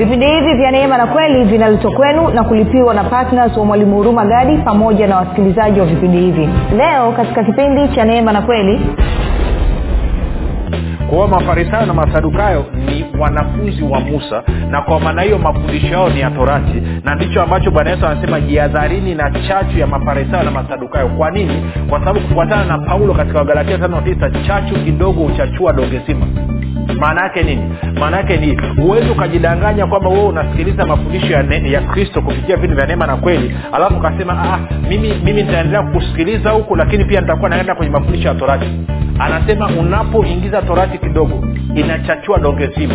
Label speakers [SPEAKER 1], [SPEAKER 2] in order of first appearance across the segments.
[SPEAKER 1] vipindi hivi vya neema na kweli vinaletwa kwenu na kulipiwa na ptns wa mwalimu huruma gadi pamoja na wasikilizaji wa vipindi hivi. Leo katika kipindi cha neema na kweli
[SPEAKER 2] kwa mafarisayo na masadukayo ni wanafunzi wa musa na kwa maana hiyo mafundisho yao ni ya torati. Na ndicho ambacho bwana yesu anasema jiadharini na chachu ya mafarisayo na masadukayo. Kwa nini? Kwa sababu kufuatana na paulo katika wagalatia tano tisa chachu kidogo huchachua donge maana yake nini? Maana yake ni huwezi ukajidanganya kwamba wewe unasikiliza mafundisho ya, ya kristo kupitia vitu vya neema na kweli alafu ukasema ah, mimi mimi nitaendelea kusikiliza huku lakini pia nitakuwa naenda kwenye mafundisho ya torati. Anasema unapoingiza torati kidogo inachachua donge zima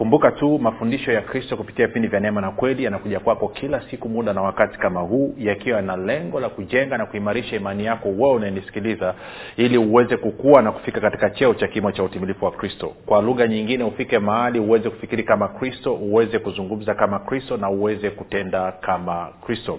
[SPEAKER 2] kumbuka tu mafundisho ya kristo kupitia vipindi vya neema na kweli yanakuja kwako kila siku muda na wakati kama huu yakiwa na lengo la kujenga na kuimarisha imani yako wewe unayenisikiliza ili uweze kukua na kufika katika cheo cha kimo cha utimilifu wa kristo. Kwa lugha nyingine ufike mahali uweze kufikiri kama kristo uweze kuzungumza kama kristo na uweze kutenda kama kristo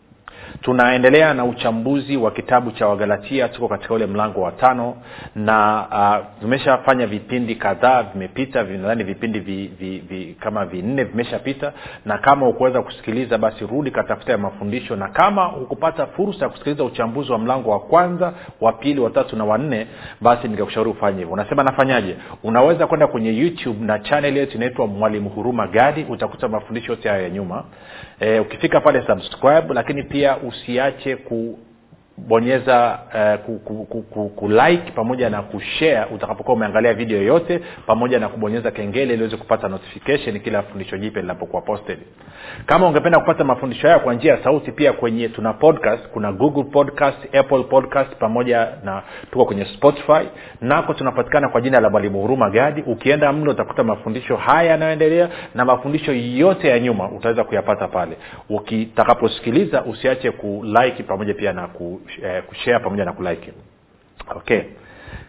[SPEAKER 2] tunaendelea na uchambuzi wa kitabu cha wagalatia tuko katika ule mlango wa tano na uh, vipindi kadhaa vimepita nadhani vipindi vi, vi, vi, kama vinne vimeshapita. Na kama ukuweza kusikiliza basi rudi katafuta ya mafundisho. Na kama hukupata fursa ya kusikiliza uchambuzi wa mlango wa kwanza wa pili watatu na wanne basi nikakushauri ufanye hivyo. Unasema nafanyaje? Unaweza kwenda kwenye youtube na chanel yetu inaitwa mwalimu huruma gadi. Utakuta mafundisho yote hayo ya nyuma e, ukifika pale subscribe lakini pia usiache ku bonyeza uh, ku, ku, ku, ku, pamoja na kushare utakapokuwa umeangalia video yoyote pamoja na kubonyeza kengele ili uweze kupata notification kila fundisho jipya linapokuwa posted. Kama ungependa kupata mafundisho hayo kwa njia ya sauti pia kwenye tuna podcast kuna google podcast apple podcast pamoja na tuko kwenye spotify. Nako tunapatikana kwa jina la mwalimu huruma gadi. Ukienda mle utakuta mafundisho haya yanayoendelea na mafundisho yote ya nyuma utaweza kuyapata pale. Ukitakaposikiliza usiache kulike pamoja pia na ku eh, kushare pamoja na kulike. Okay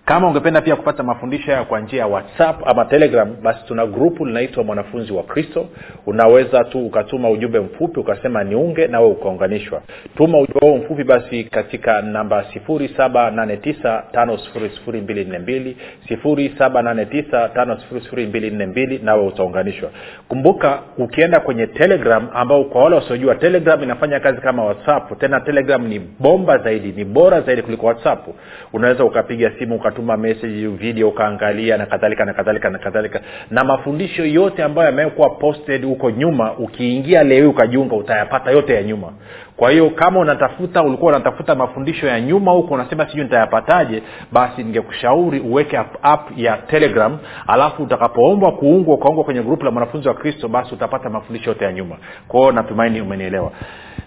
[SPEAKER 2] kama ungependa pia kupata mafundisho hayo kwa njia ya whatsapp ama telegram basi tuna grupu linaitwa mwanafunzi wa kristo. Unaweza tu ukatuma ujumbe mfupi ukasema niunge nawe ukaunganishwa. Tuma ujumbe huo mfupi basi katika namba 7895242 7895242 nawe utaunganishwa. Kumbuka ukienda kwenye telegram ambao kwa wale wasiojua telegram inafanya kazi kama whatsapp. Tena telegram ni bomba zaidi ni bora zaidi kuliko whatsapp. Unaweza ukapiga simu ukatuma message video ukaangalia na kadhalika na kadhalika na kadhalika. Na mafundisho yote ambayo yamewekwa posted huko nyuma ukiingia leo ukajiunga utayapata yote ya nyuma kwa hiyo kama unatafuta ulikuwa unatafuta mafundisho ya nyuma huko unasema sijui nitayapataje basi ningekushauri uweke app, ya telegram alafu utakapoombwa kuungwa ukaungwa kwenye grupu la mwanafunzi wa kristo basi utapata mafundisho yote ya nyuma. Kwao natumaini umenielewa.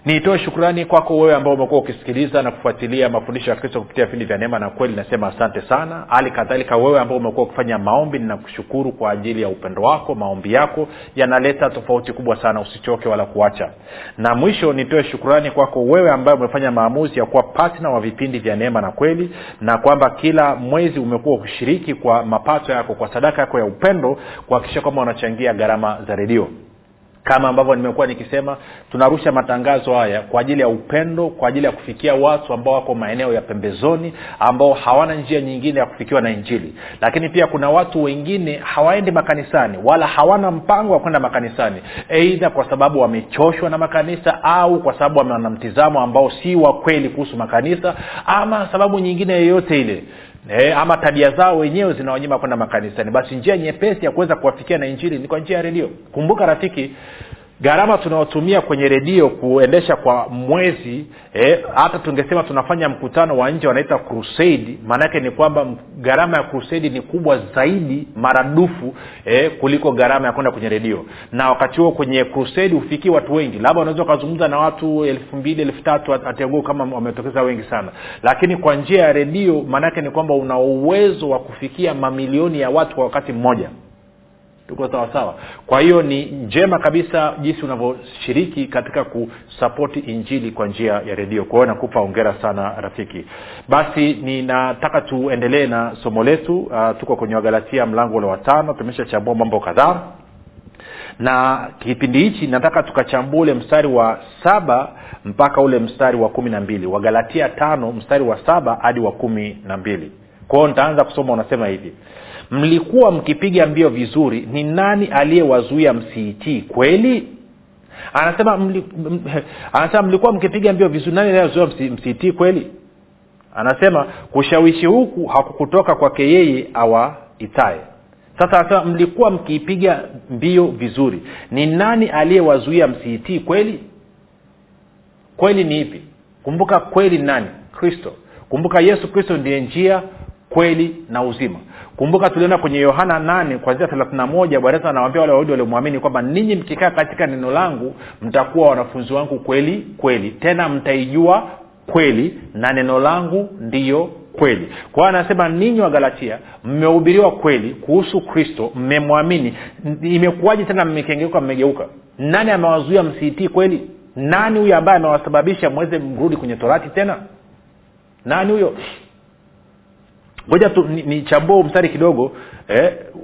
[SPEAKER 2] Niitoe shukrani kwako wewe ambao umekuwa ukisikiliza na kufuatilia mafundisho ya kristo kupitia vipindi vya neema na kweli nasema asante sana. Hali kadhalika wewe ambao umekuwa ukifanya maombi ninakushukuru kwa ajili ya upendo wako maombi yako yanaleta tofauti kubwa sana usichoke wala kuacha. Na mwisho nitoe shukrani kwako wewe ambaye umefanya maamuzi ya kuwa patna wa vipindi vya neema na kweli na kwamba kila mwezi umekuwa ukishiriki kwa mapato yako kwa sadaka yako ya upendo kuhakikisha kwamba unachangia gharama za redio kama ambavyo nimekuwa nikisema tunarusha matangazo haya kwa ajili ya upendo kwa ajili ya kufikia watu ambao wako maeneo ya pembezoni ambao hawana njia nyingine ya kufikiwa na injili. Lakini pia kuna watu wengine hawaendi makanisani wala hawana mpango wa kwenda makanisani eidha kwa sababu wamechoshwa na makanisa au kwa sababu wana mtizamo ambao si wa kweli kuhusu makanisa ama sababu nyingine yeyote ile e, ama tabia zao wenyewe zinawanyima kwenda makanisani. Basi njia nyepesi ya kuweza kuwafikia na injili ni kwa njia ya redio. Kumbuka rafiki gharama tunaotumia kwenye redio kuendesha kwa mwezi eh, hata tungesema tunafanya mkutano wa nje wanaita crusade maanaake ni kwamba gharama ya crusade ni kubwa zaidi maradufu eh, kuliko gharama ya kwenda kwenye redio. Na wakati huo kwenye crusade hufikii watu wengi. Labda unaweza ukazungumza na watu elfu mbili elfu tatu ataguu kama wametokeza wengi sana. Lakini kwa njia ya redio maanaake ni kwamba una uwezo wa kufikia mamilioni ya watu kwa wakati mmoja tuko sawasawa kwa hiyo ni njema kabisa jinsi unavyoshiriki katika kusapoti injili kwa njia ya redio. Kwa hiyo nakupa ongera sana rafiki. Basi ninataka tuendelee na somo letu. Uh, tuko kwenye wagalatia mlango ule wa tano. Tumeshachambua mambo kadhaa. Na kipindi hichi nataka tukachambua ule mstari wa saba mpaka ule mstari wa kumi na mbili. Wagalatia tano mstari wa saba hadi wa kumi na mbili. Kwao nitaanza kusoma unasema hivi mlikuwa mkipiga mbio vizuri ni nani aliyewazuia msiitii kweli? Anasema mli, m, anasema mlikuwa mkipiga mbio vizuri nani aliyewazuia msi, msiitii kweli? Anasema kushawishi huku hakukutoka kwake yeye awaitaye. Sasa anasema mlikuwa mkiipiga mbio vizuri ni nani aliyewazuia msiitii kweli? Kweli ni ipi? Kumbuka kweli nani? Kristo. Kumbuka yesu kristo ndiye njia kweli na uzima kumbuka tuliona kwenye yohana nane kwanzia thelathina moja bwana anawambia wale wawidi waliomwamini kwamba ninyi mkikaa katika neno langu mtakuwa wanafunzi wangu kweli kweli. Tena mtaijua kweli na neno langu ndiyo kweli. Kwa hiyo anasema ninyi wa galatia mmehubiriwa kweli kuhusu kristo mmemwamini. Imekuwaji tena mmekengeuka mmegeuka? Nani amewazuia msiitii kweli? Nani huyo ambaye amewasababisha mweze mrudi kwenye torati tena? Nani huyo ngoja nichambue ni mstari kidogo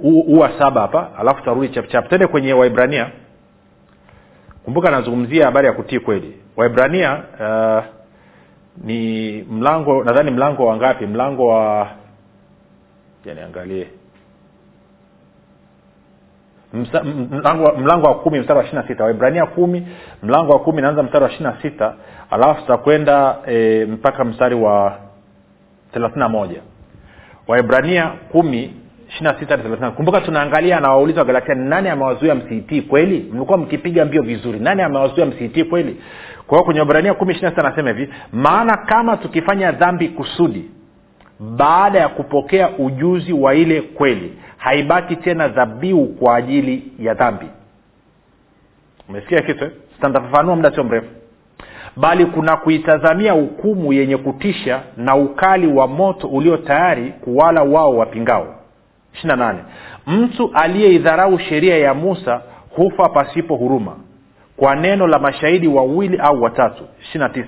[SPEAKER 2] huu eh, saba hapa alafu tutarudi chapchap tende kwenye waibrania. Kumbuka nazungumzia habari ya kutii kweli. Waibrania uh, ni mlango nadhani mlango wa ngapi? Mlango wa niangalie. Mlango, mlango wa kumi mstari wa ishiri na sita. Waibrania kumi mlango wa kumi naanza mstari wa ishiri na sita alafu tutakwenda e, mpaka mstari wa thelathini moja waibrania kumi kumbuka tunaangalia anawauliza wagalatia nani amewazuia msiitii kweli? Mlikuwa mkipiga mbio vizuri. Nani amewazuia msiitii kweli? Kwa hiyo kwenye waibrania kumi ishiri anasema hivi maana kama tukifanya dhambi kusudi baada ya kupokea ujuzi wa ile kweli haibaki tena dhabihu kwa ajili ya dhambi. Umesikia kitu sitafafanua muda sio mrefu bali kuna kuitazamia hukumu yenye kutisha na ukali wa moto ulio tayari kuwala wao wapingao. 28 mtu aliyeidharau sheria ya musa hufa pasipo huruma. Kwa neno la mashahidi wawili au watatu. 29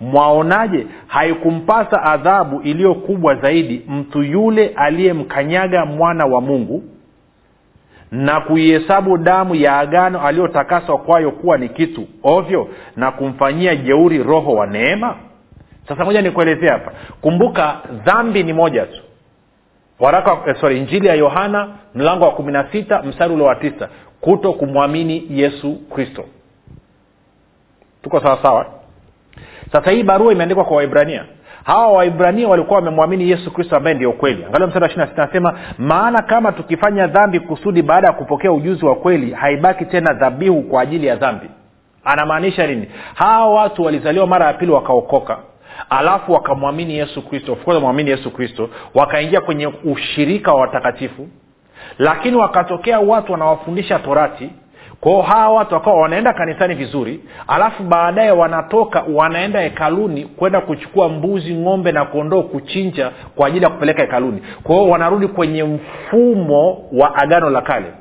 [SPEAKER 2] mwaonaje? Haikumpasa adhabu iliyo kubwa zaidi mtu yule aliyemkanyaga mwana wa mungu na kuihesabu damu ya agano aliyotakaswa kwayo kuwa ni kitu ovyo na kumfanyia jeuri roho wa neema? Sasa moja nikuelezea hapa. Kumbuka dhambi ni moja tu. Waraka eh, sorry injili ya yohana mlango wa kumi na sita mstari ule wa tisa. Kuto kumwamini yesu kristo. Tuko sawasawa sasa hii barua imeandikwa kwa waibrania hawa waibrania walikuwa wamemwamini yesu kristo ambaye ndio kweli. Angalia mstari wa ishiri na anasema maana kama tukifanya dhambi kusudi baada ya kupokea ujuzi wa kweli haibaki tena dhabihu kwa ajili ya dhambi. Anamaanisha nini? Hawa watu walizaliwa mara ya pili wakaokoka. Alafu wakamwamini yesu kristo. Wamwamini yesu kristo. Wakaingia kwenye ushirika wa watakatifu. Lakini wakatokea watu wanawafundisha torati kwao hawa watu wakawa wanaenda kanisani vizuri alafu baadaye wanatoka wanaenda hekaluni kwenda kuchukua mbuzi ng'ombe na kondoo kuchinja kwa ajili ya kupeleka hekaluni. Kwa hiyo wanarudi kwenye mfumo wa agano la kale.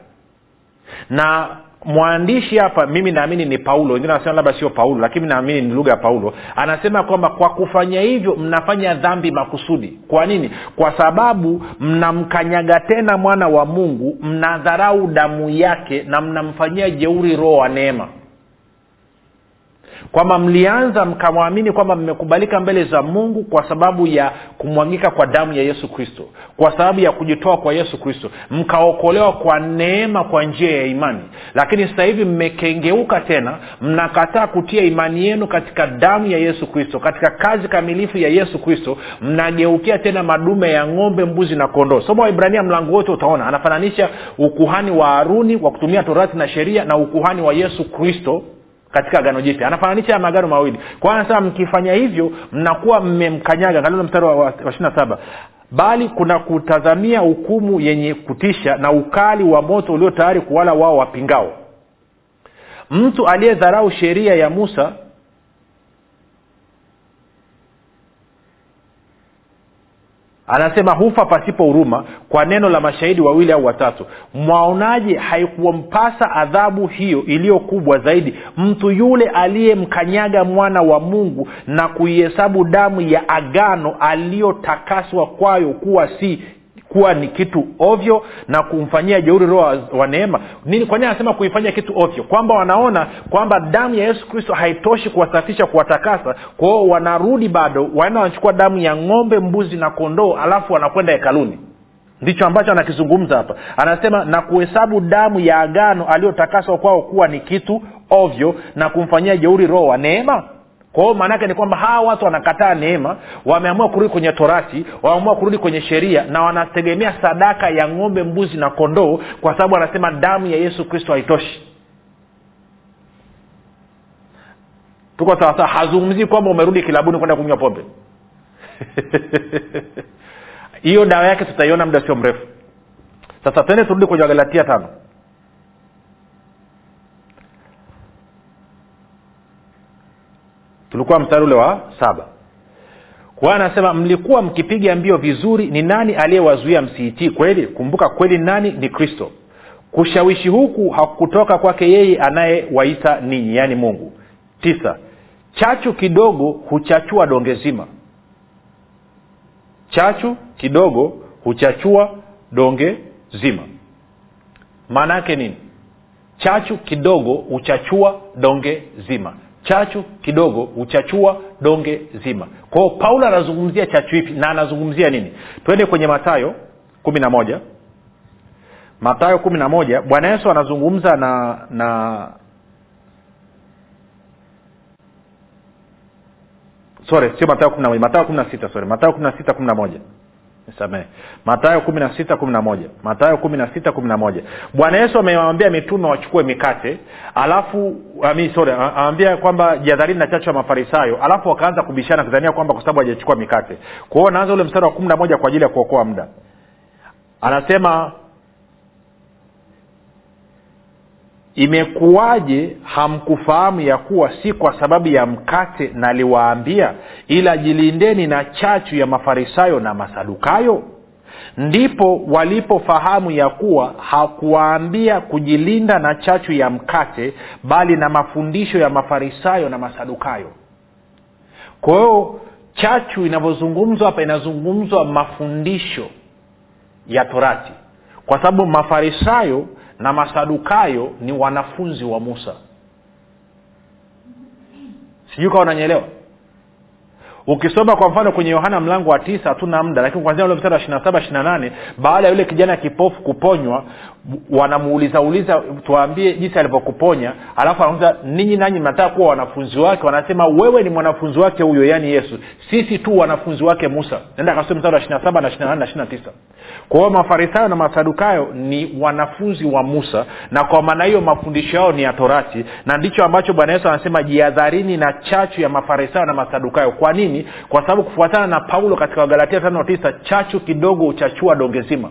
[SPEAKER 2] Na mwandishi hapa mimi naamini ni paulo. Wengine wanasema labda sio paulo lakini naamini ni lugha ya paulo. Anasema kwamba kwa kufanya hivyo mnafanya dhambi makusudi. Kwa nini? Kwa sababu mnamkanyaga tena mwana wa mungu mnadharau damu yake na mnamfanyia jeuri roho wa neema kwamba mlianza mkamwamini kwamba mmekubalika mbele za mungu kwa sababu ya kumwagika kwa damu ya yesu kristo kwa sababu ya kujitoa kwa yesu kristo. Mkaokolewa kwa neema kwa njia ya imani. Lakini sasa hivi mmekengeuka tena mnakataa kutia imani yenu katika damu ya yesu kristo katika kazi kamilifu ya yesu kristo. Mnageukia tena madume ya ng'ombe mbuzi na kondoo. Soma waibrania mlango wote utaona anafananisha ukuhani wa haruni wa kutumia torati na sheria na ukuhani wa yesu kristo katika agano jipya. Anafananisha ya magano mawili. Kwa anasema mkifanya hivyo mnakuwa mmemkanyaga. Angalia mstari wa, wa, wa ishiri saba. Bali kuna kutazamia hukumu yenye kutisha na ukali wa moto ulio tayari kuwala wao wapingao. Mtu aliyedharau sheria ya musa anasema hufa pasipo huruma kwa neno la mashahidi wawili au watatu. Mwaonaje haikuwampasa adhabu hiyo iliyo kubwa zaidi? Mtu yule aliyemkanyaga mwana wa mungu na kuihesabu damu ya agano aliyotakaswa kwayo kuwa si kuwa ni kitu ovyo na kumfanyia jeuri roho wa, neema. Kwa nini anasema kuifanya kitu ovyo? Kwamba wanaona kwamba damu ya yesu kristo haitoshi kuwasafisha kuwatakasa. Kwao wanarudi bado waenda wanachukua damu ya ng'ombe mbuzi na kondoo alafu wanakwenda hekaluni. Ndicho ambacho anakizungumza hapa. Anasema na kuhesabu damu ya agano aliyotakaswa kwao kuwa ni kitu ovyo na kumfanyia jeuri roho wa neema kwa hiyo maanaake ni kwamba hawa watu wanakataa neema wameamua kurudi kwenye torati wameamua kurudi kwenye sheria na wanategemea sadaka ya ng'ombe mbuzi na kondoo kwa sababu wanasema damu ya yesu kristo haitoshi. Tuko sawasawa hazungumzii kwamba umerudi kilabuni kwenda kunywa pombe. Hiyo dawa yake tutaiona muda sio mrefu. Sasa tende turudi kwenye wagalatia tano tulikuwa mstari ule wa saba. Kwa anasema mlikuwa mkipiga mbio vizuri ni nani aliyewazuia msiitii kweli? Kumbuka kweli nani? Ni kristo. Kushawishi huku hakutoka kwake yeye anayewaita ninyi yaani mungu. Tisa chachu kidogo huchachua donge zima. Chachu kidogo huchachua donge zima. Maana yake nini? Chachu kidogo huchachua donge zima chachu kidogo huchachua donge zima. Kwao paulo anazungumzia chachu hipi na anazungumzia nini? Twende kwenye matayo kumi na moja. Matayo kumi na moja bwana yesu anazungumza na na sorry sio matayo kumi na moja matayo kumi na sita sorry. Matayo kumi na sita kumi na moja nisamehe. Matayo kumi na sita kumi na moja. Matayo kumi na sita kumi na moja. Bwana yesu amewambia mitume wachukue mikate alafu sorry awambia kwamba jadharini na chachu ya mafarisayo alafu wakaanza kubishana kidhania kwamba kwa sababu hajachukua mikate. Kwa hiyo naanza ule mstari wa kumi na moja kwa ajili ya kuokoa muda. Anasema imekuwaje hamkufahamu ya kuwa si kwa sababu ya mkate naliwaambia ila jilindeni na chachu ya mafarisayo na masadukayo? Ndipo walipofahamu ya kuwa hakuwaambia kujilinda na chachu ya mkate bali na mafundisho ya mafarisayo na masadukayo. Kwa hiyo chachu inavyozungumzwa hapa inazungumzwa mafundisho ya torati. Kwa sababu mafarisayo na masadukayo ni wanafunzi wa musa. Sijui kawa unanyeelewa ukisoma kwa mfano kwenye yohana mlango wa tisa hatuna muda lakini kwanzia ule mstari wa ishiri na saba ishiri nane baada ya yule kijana kipofu kuponywa wanamuuliza uliza tuwaambie jinsi alivyokuponya alafu anauliza ninyi nanyi mnataka kuwa wanafunzi wake? Wanasema wewe ni mwanafunzi wake huyo yaani yesu. Sisi tu wanafunzi wake musa. Naenda kasome mstari wa ishiri saba na ishiri na nane tisa. Kwa hiyo mafarisayo na masadukayo ni wanafunzi wa musa na kwa maana hiyo mafundisho yao ni ya torati na ndicho ambacho bwana yesu anasema jiadharini na chachu ya mafarisayo na masadukayo. Kwa nini? Kwa sababu kufuatana na paulo katika wagalatia tano tisa chachu kidogo uchachua donge zima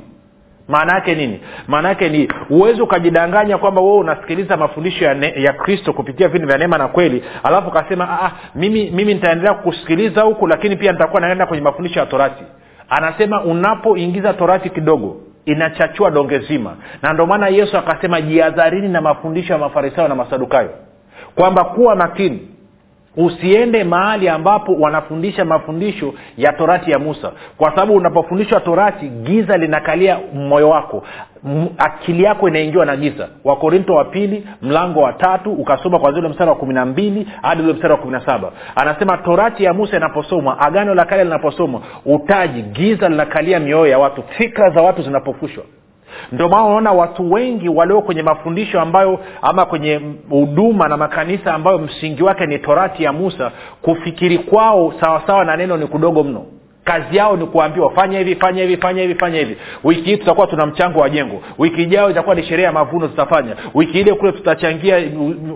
[SPEAKER 2] maana yake nini? Maana yake ni huwezi ukajidanganya kwamba wewe unasikiliza mafundisho ya, ne, ya kristo kupitia vindu vya neema na kweli alafu ukasema ah, mimi mimi nitaendelea kusikiliza huku lakini pia nitakuwa naenda kwenye mafundisho ya torati. Anasema unapoingiza torati kidogo inachachua donge zima. Na ndio maana yesu akasema jihadharini na mafundisho ya mafarisayo na masadukayo. Kwamba kuwa makini usiende mahali ambapo wanafundisha mafundisho ya torati ya musa. Kwa sababu unapofundishwa torati giza linakalia moyo wako. M- akili yako inaingiwa na giza. Wakorinto wa pili mlango wa tatu ukasoma kwanzia ule mstari wa kumi na mbili hadi ule mstari wa kumi na saba. Anasema torati ya musa inaposomwa agano la kale linaposomwa utaji giza linakalia mioyo ya watu. Fikra za watu zinapofushwa ndio maana unaona watu wengi walio kwenye mafundisho ambayo ama kwenye huduma na makanisa ambayo msingi wake ni torati ya musa kufikiri kwao sawasawa na neno ni kudogo mno kazi yao ni kuambiwa fanya hivi fanya hivi fanya hivi fanya hivi. Wiki hii tutakuwa tuna mchango wa jengo. Wiki ijayo itakuwa ni sherehe ya mavuno tutafanya. Wiki ile kule tutachangia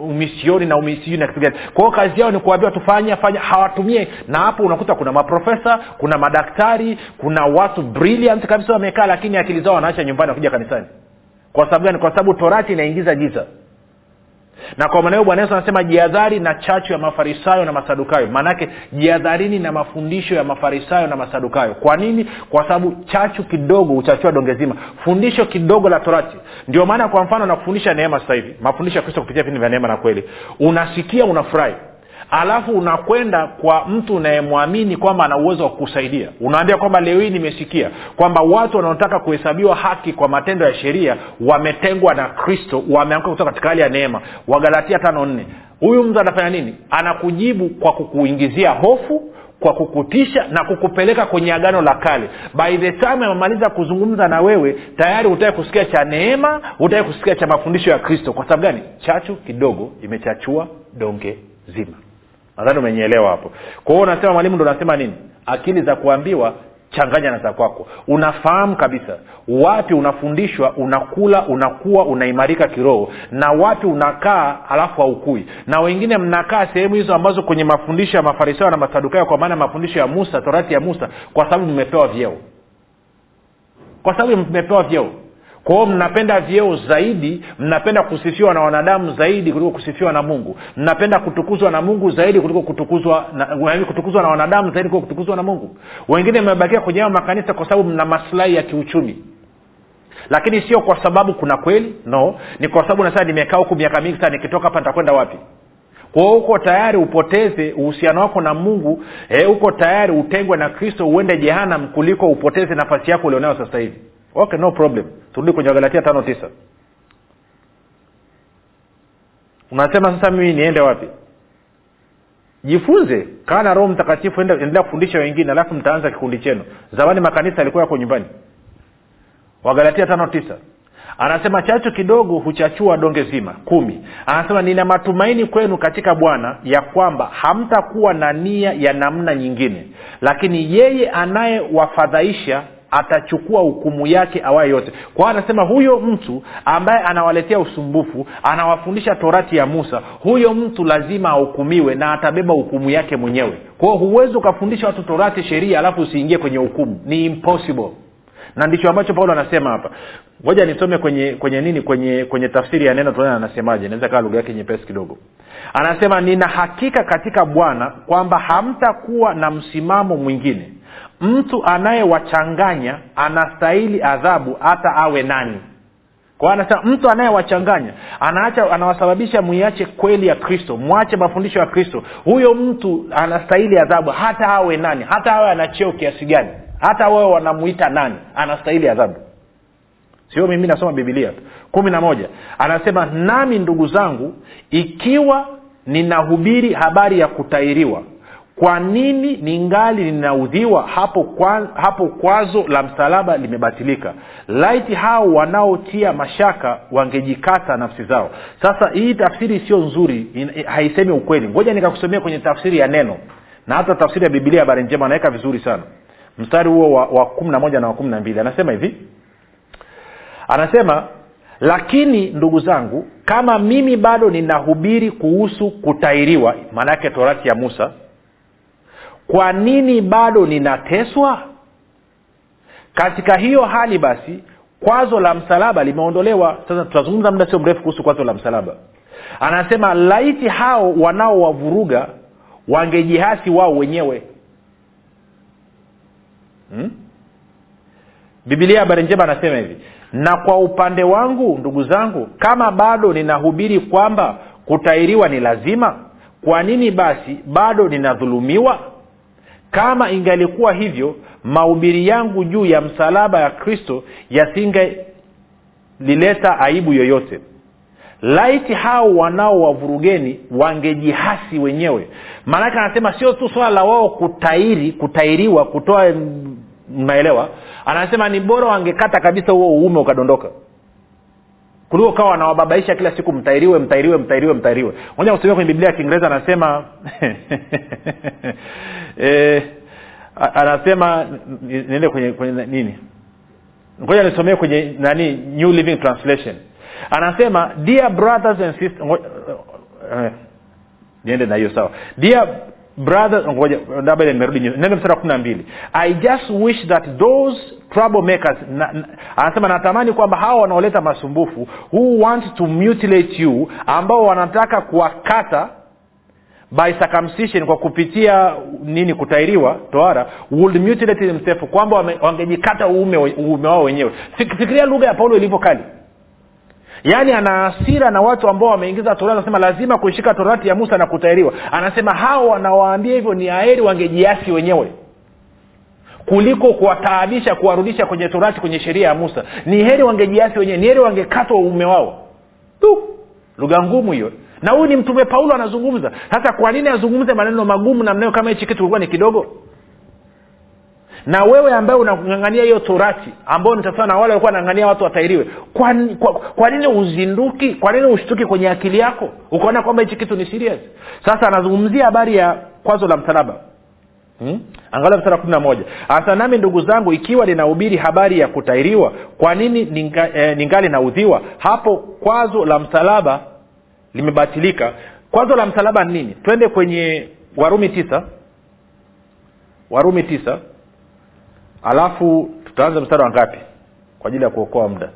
[SPEAKER 2] umisioni na umisioni na kitu gani. Kwao kazi yao ni kuambiwa tufanya fanya hawatumie. Na hapo unakuta kuna maprofesa kuna madaktari kuna watu brilliant kabisa wamekaa lakini akili zao wanaacha nyumbani wakija kanisani. Kwa sababu gani? Kwa sababu torati inaingiza giza na kwa maana hiyo bwana yesu anasema jiadhari na chachu ya mafarisayo na masadukayo. Maanaake jiadharini na mafundisho ya mafarisayo na masadukayo. Kwa nini? Kwa sababu chachu kidogo huchachua donge zima. Fundisho kidogo la torati. Ndio maana kwa mfano nakufundisha neema sasa hivi. Mafundisho ya kristo kupitia vipindi vya neema na kweli. Unasikia unafurahi alafu unakwenda kwa mtu unayemwamini kwamba ana uwezo wa kukusaidia. Unaambia kwamba leo hii nimesikia kwamba watu wanaotaka kuhesabiwa haki kwa matendo ya sheria wametengwa na kristo wameamka kutoka katika hali ya neema. Wagalatia tano nne. Huyu mtu anafanya nini? Anakujibu kwa kukuingizia hofu kwa kukutisha na kukupeleka kwenye agano la kale. By the time amemaliza kuzungumza na wewe tayari utae kusikia cha neema utae kusikia cha mafundisho ya kristo. Kwa sababu gani? Chachu kidogo imechachua donge zima nadhani umenyeelewa hapo. Kwa hiyo unasema mwalimu ndo unasema nini? Akili za kuambiwa changanya na za kwako. Unafahamu kabisa wapi unafundishwa unakula unakuwa unaimarika kiroho na wapi unakaa alafu haukui. Na wengine mnakaa sehemu hizo ambazo kwenye mafundisho ya mafarisayo na masadukayo kwa maana mafundisho ya musa torati ya musa kwa sababu mmepewa vyeo. Kwa sababu mmepewa vyeo kwa mnapenda vyeo zaidi mnapenda kusifiwa na wanadamu zaidi kuliko kusifiwa na mungu. Mnapenda kutukuzwa na mungu zaidi kuliko kutukuzwa na, kutukuzwa na wanadamu zaidi kuliko kutukuzwa na mungu. Wengine mmebakia kwenye hayo makanisa kwa sababu mna maslahi ya kiuchumi. Lakini sio kwa sababu kuna kweli no. Ni kwa sababu nasema nimekaa huku miaka mingi sana nikitoka hapa nitakwenda wapi? Kwao uko tayari upoteze uhusiano wako na mungu e, uko tayari utengwe na kristo uende jehanam kuliko upoteze nafasi yako ulionayo sasa hivi. Okay no problem turudi kwenye wagalatia tano tisa. Unasema sasa mimi niende wapi? Jifunze kaa na roho mtakatifu endelea kufundisha wengine alafu mtaanza kikundi chenu. Zamani makanisa yalikuwa yako nyumbani. Wagalatia tano tisa. Anasema chachu kidogo huchachua donge zima kumi. Anasema nina matumaini kwenu katika bwana ya kwamba hamtakuwa na nia ya namna nyingine. Lakini yeye anayewafadhaisha atachukua hukumu yake awaye yote. Kwa anasema huyo mtu ambaye anawaletea usumbufu anawafundisha torati ya musa huyo mtu lazima ahukumiwe na atabeba hukumu yake mwenyewe. Kwao huwezi ukafundisha watu torati sheria alafu usiingie kwenye hukumu. Ni impossible. Na ndicho ambacho paulo anasema hapa. Ngoja nisome kwenye kwenye nini? Kwenye kwenye tafsiri ya neno tunaona anasemaje? Naweza kawa lugha yake nyepesi kidogo. Anasema nina hakika katika bwana kwamba hamtakuwa na msimamo mwingine mtu anayewachanganya anastahili adhabu hata awe nani. Anasema mtu anayewachanganya anawasababisha mwiache kweli ya kristo mwache mafundisho ya kristo. Huyo mtu anastahili adhabu hata awe nani hata awe ana cheo kiasi gani hata wawe wanamuita nani anastahili adhabu. Sio mimi nasoma bibilia kumi na moja. Anasema nami ndugu zangu ikiwa ninahubiri habari ya kutairiwa kwa nini ningali ninaudhiwa hapo, kwa, hapo kwazo la msalaba limebatilika? Laiti hao wanaotia mashaka wangejikata nafsi zao. Sasa hii tafsiri sio nzuri in, haisemi ukweli. Ngoja nikakusomea kwenye tafsiri ya neno. Na hata tafsiri ya bibilia habari njema anaweka vizuri sana. Mstari huo wa, wa kumi na moja na wa kumi na mbili. Anasema hivi. Anasema lakini ndugu zangu kama mimi bado ninahubiri kuhusu kutairiwa maana yake torati ya musa kwa nini bado ninateswa? Katika hiyo hali basi kwazo la msalaba limeondolewa. Sasa tutazungumza muda sio mrefu kuhusu kwazo la msalaba. Anasema laiti hao wanaowavuruga wangejihasi wao wenyewe. Hmm? bibilia habari njema anasema hivi na kwa upande wangu ndugu zangu kama bado ninahubiri kwamba kutairiwa ni lazima kwa nini basi bado ninadhulumiwa kama ingalikuwa hivyo mahubiri yangu juu ya msalaba ya kristo yasingelileta aibu yoyote. Laiti hao wanao wavurugeni wangejihasi wenyewe. Maanake anasema sio tu swala la wao kutairi kutairiwa kutoa maelewa. Anasema ni bora wangekata kabisa huo uume ukadondoka kuliko kawa wanawababaisha kila siku mtairiwe mtairiwe mtairiwe mtairiwe. Moja kusomia kwenye biblia ya kiingereza anasema e, anasema niende kwenye, kwenye nini? Ngoja nisomee kwenye nani new living translation. Anasema dear brothers and sisters uh, niende na hiyo sawa. Dear brothers ngoja labda nimerudi mbili. I just wish that those troublemakers na, na, anasema natamani kwamba hawa wanaoleta masumbufu who want to mutilate you ambao wanataka kuwakata by circumcision kwa kupitia nini kutairiwa toara would mutilate themselves kwamba wangejikata uume, uume wao wenyewe. Fikiria lugha ya paulo ilivyo kali yaani ana hasira na watu ambao wameingiza torati anasema lazima kuishika torati ya musa na kutairiwa anasema hao wanawaambia hivyo ni aheri wangejiasi wenyewe kuliko kuwataabisha kuwarudisha kwenye torati kwenye sheria ya musa. Ni heri wangejiasi wenyewe ni heri wangekatwa uume wao. Tu lugha ngumu hiyo. Na huyu ni mtume paulo anazungumza. Sasa kwa nini azungumze maneno magumu namnayo kama hichi kitu kilikuwa ni kidogo na wewe ambaye unang'ang'ania hiyo torati ambao ni sawasawa na wale walikuwa wanang'ang'ania watu watairiwe kwa, kwa, kwa nini uzinduki kwa nini ushtuki kwenye akili yako ukaona kwamba hichi kitu ni serious? Sasa anazungumzia habari ya kwazo la msalaba. Hmm? angalia mstari wa kumi na moja. Hasa nami ndugu zangu ikiwa ninahubiri habari ya kutairiwa kwa nini ninga, eh, ningali naudhiwa? Hapo kwazo la msalaba limebatilika. Kwazo la msalaba ni nini? Twende kwenye warumi tisa. Warumi tisa alafu tutaanza mstari wa ngapi? Kwa ajili ya kuokoa muda.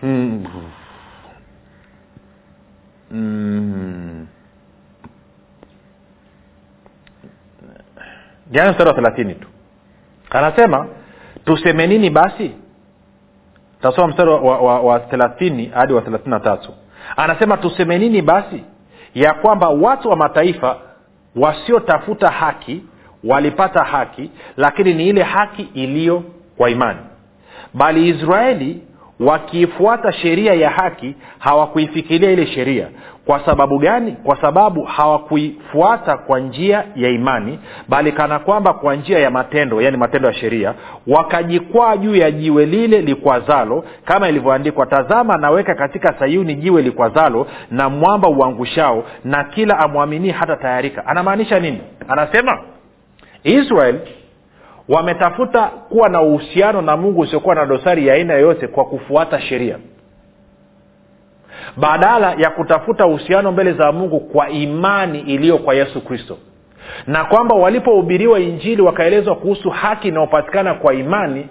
[SPEAKER 2] Hmm. Hmm. jana mstari wa thelathini tu. Anasema tuseme nini basi? Tasoma mstari wa thelathini hadi wa thelathini na tatu. Anasema tuseme nini basi ya kwamba watu wa mataifa wasiotafuta haki walipata haki lakini ni ile haki iliyo kwa imani. Bali israeli wakiifuata sheria ya haki hawakuifikiria ile sheria. Kwa sababu gani? Kwa sababu hawakuifuata kwa njia ya imani bali kana kwamba kwa njia ya matendo yaani matendo ya sheria wakajikwaa juu ya jiwe lile likwazalo kama ilivyoandikwa tazama naweka katika sayuni jiwe likwazalo na mwamba uangushao na kila amwaminie hata tayarika. Anamaanisha nini? Anasema israel wametafuta kuwa na uhusiano na mungu usiokuwa na dosari ya aina yoyote kwa kufuata sheria. Badala ya kutafuta uhusiano mbele za mungu kwa imani iliyo kwa yesu kristo. Na kwamba walipohubiriwa injili wakaelezwa kuhusu haki inayopatikana kwa imani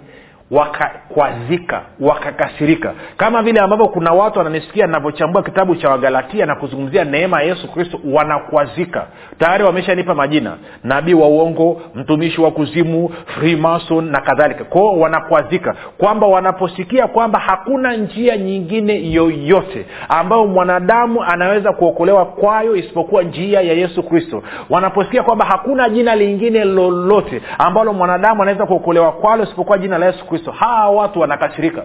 [SPEAKER 2] wakakwazika wakakasirika. Kama vile ambavyo kuna watu wananisikia navyochambua kitabu cha wagalatia na kuzungumzia neema ya yesu kristo wanakwazika. Tayari wameshanipa majina. Nabii wa uongo mtumishi wa kuzimu freemason na kadhalika. Kwao wanakwazika. Kwamba wanaposikia kwamba hakuna njia nyingine yoyote ambayo mwanadamu anaweza kuokolewa kwayo isipokuwa njia ya yesu kristo. Wanaposikia kwamba hakuna jina lingine lolote ambalo mwanadamu anaweza kuokolewa kwalo isipokuwa jina la yesu kristo hawa watu wanakasirika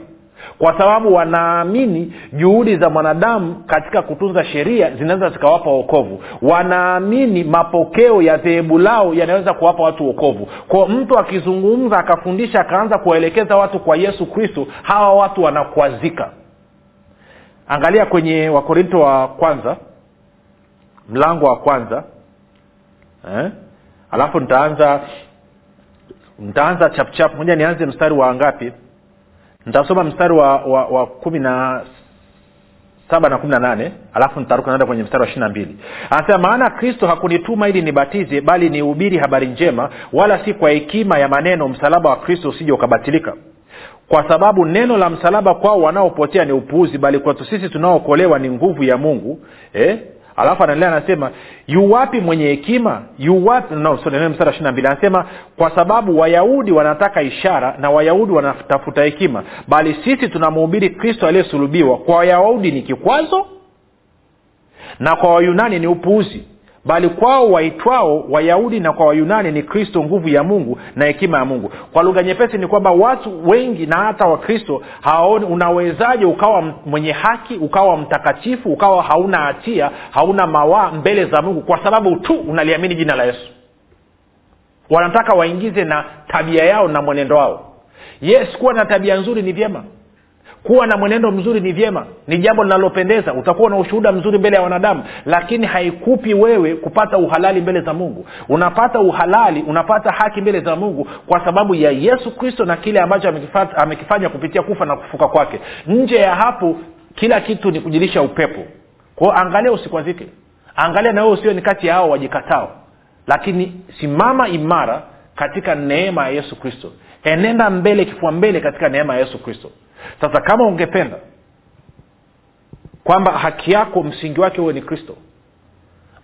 [SPEAKER 2] kwa sababu wanaamini juhudi za mwanadamu katika kutunza sheria zinaweza zikawapa wokovu. Wanaamini mapokeo ya dhehebu lao yanaweza kuwapa watu uokovu kwa mtu akizungumza akafundisha akaanza kuwaelekeza watu kwa yesu kristo hawa watu wanakwazika. Angalia kwenye wakorinto wa kwanza mlango wa kwanza eh? alafu nitaanza nitaanza chapchap moja nianze mstari wa ngapi? Nitasoma mstari wa, wa, wa kumi na saba na kumi na nane alafu nitaruka naenda kwenye mstari wa ishiri na mbili. Anasema maana kristo hakunituma ili nibatize bali nihubiri habari njema wala si kwa hekima ya maneno msalaba wa kristo usije ukabatilika. Kwa sababu neno la msalaba kwao wanaopotea ni upuuzi bali kwetu sisi tunaookolewa ni nguvu ya mungu. Eh? Alafu anaendelea anasema yuwapi mwenye hekima? Yuwapi no, mbili. Anasema kwa sababu wayahudi wanataka ishara na wayahudi wanatafuta hekima bali sisi tunamhubiri kristo aliyesulubiwa. Kwa wayahudi ni kikwazo na kwa wayunani ni upuuzi bali kwao waitwao wayahudi na kwa wayunani ni kristo nguvu ya mungu na hekima ya mungu. Kwa lugha nyepesi ni kwamba watu wengi na hata wakristo hawaoni unawezaje ukawa mwenye haki ukawa mtakatifu ukawa hauna hatia hauna mawaa mbele za mungu kwa sababu tu unaliamini jina la yesu. Wanataka waingize na tabia yao na mwenendo wao. Yes kuwa na tabia nzuri ni vyema kuwa na mwenendo mzuri ni vyema. Ni jambo linalopendeza. Utakuwa na ushuhuda mzuri mbele ya wanadamu. Lakini haikupi wewe kupata uhalali mbele za mungu. Unapata uhalali unapata haki mbele za mungu kwa sababu ya yesu kristo na kile ambacho amekifanya, kupitia kufa na kufuka kwake. Nje ya hapo kila kitu ni kujilisha upepo. Kwao angalia usikwazike angalia na wewe usiwe ni kati ya hao wajikatao. Lakini simama imara katika neema ya yesu kristo. Enenda mbele kifua mbele katika neema ya yesu kristo sasa kama ungependa kwamba haki yako msingi wake huwe ni kristo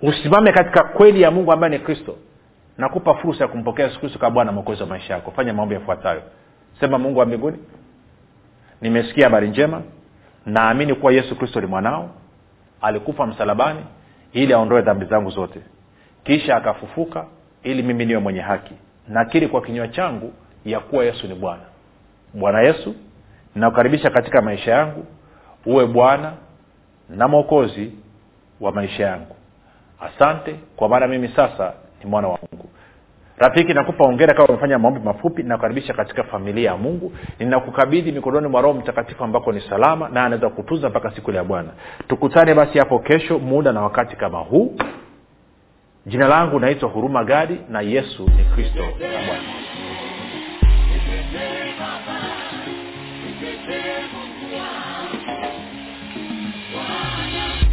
[SPEAKER 2] usimame katika kweli ya mungu ambaye ni kristo nakupa fursa ya kumpokea yesu kristo kama bwana mwokozi wa maisha yako. Fanya maombi yafuatayo. Sema mungu wa mbinguni nimesikia habari njema naamini kuwa yesu kristo ni mwanao alikufa msalabani ili aondoe dhambi zangu zote. Kisha akafufuka ili mimi niwe mwenye haki. Nakiri kwa kinywa changu ya kuwa yesu ni bwana. Bwana yesu ninakukaribisha katika maisha yangu. Uwe bwana na mwokozi wa maisha yangu. Asante kwa maana mimi sasa ni mwana wa mungu. Rafiki nakupa ongera kama umefanya maombi mafupi. Nakukaribisha katika familia ya mungu. Ninakukabidhi mikononi mwa roho mtakatifu ambako ni salama na anaweza kutunza mpaka siku ile ya bwana. Tukutane basi hapo kesho muda na wakati kama huu. Jina langu naitwa huruma gadi na yesu ni kristo. Na bwana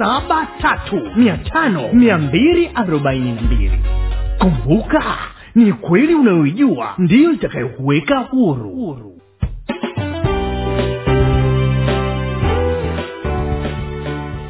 [SPEAKER 3] saba tatu kumbuka ni kweli unayoijua ndiyo itakayokuweka huru,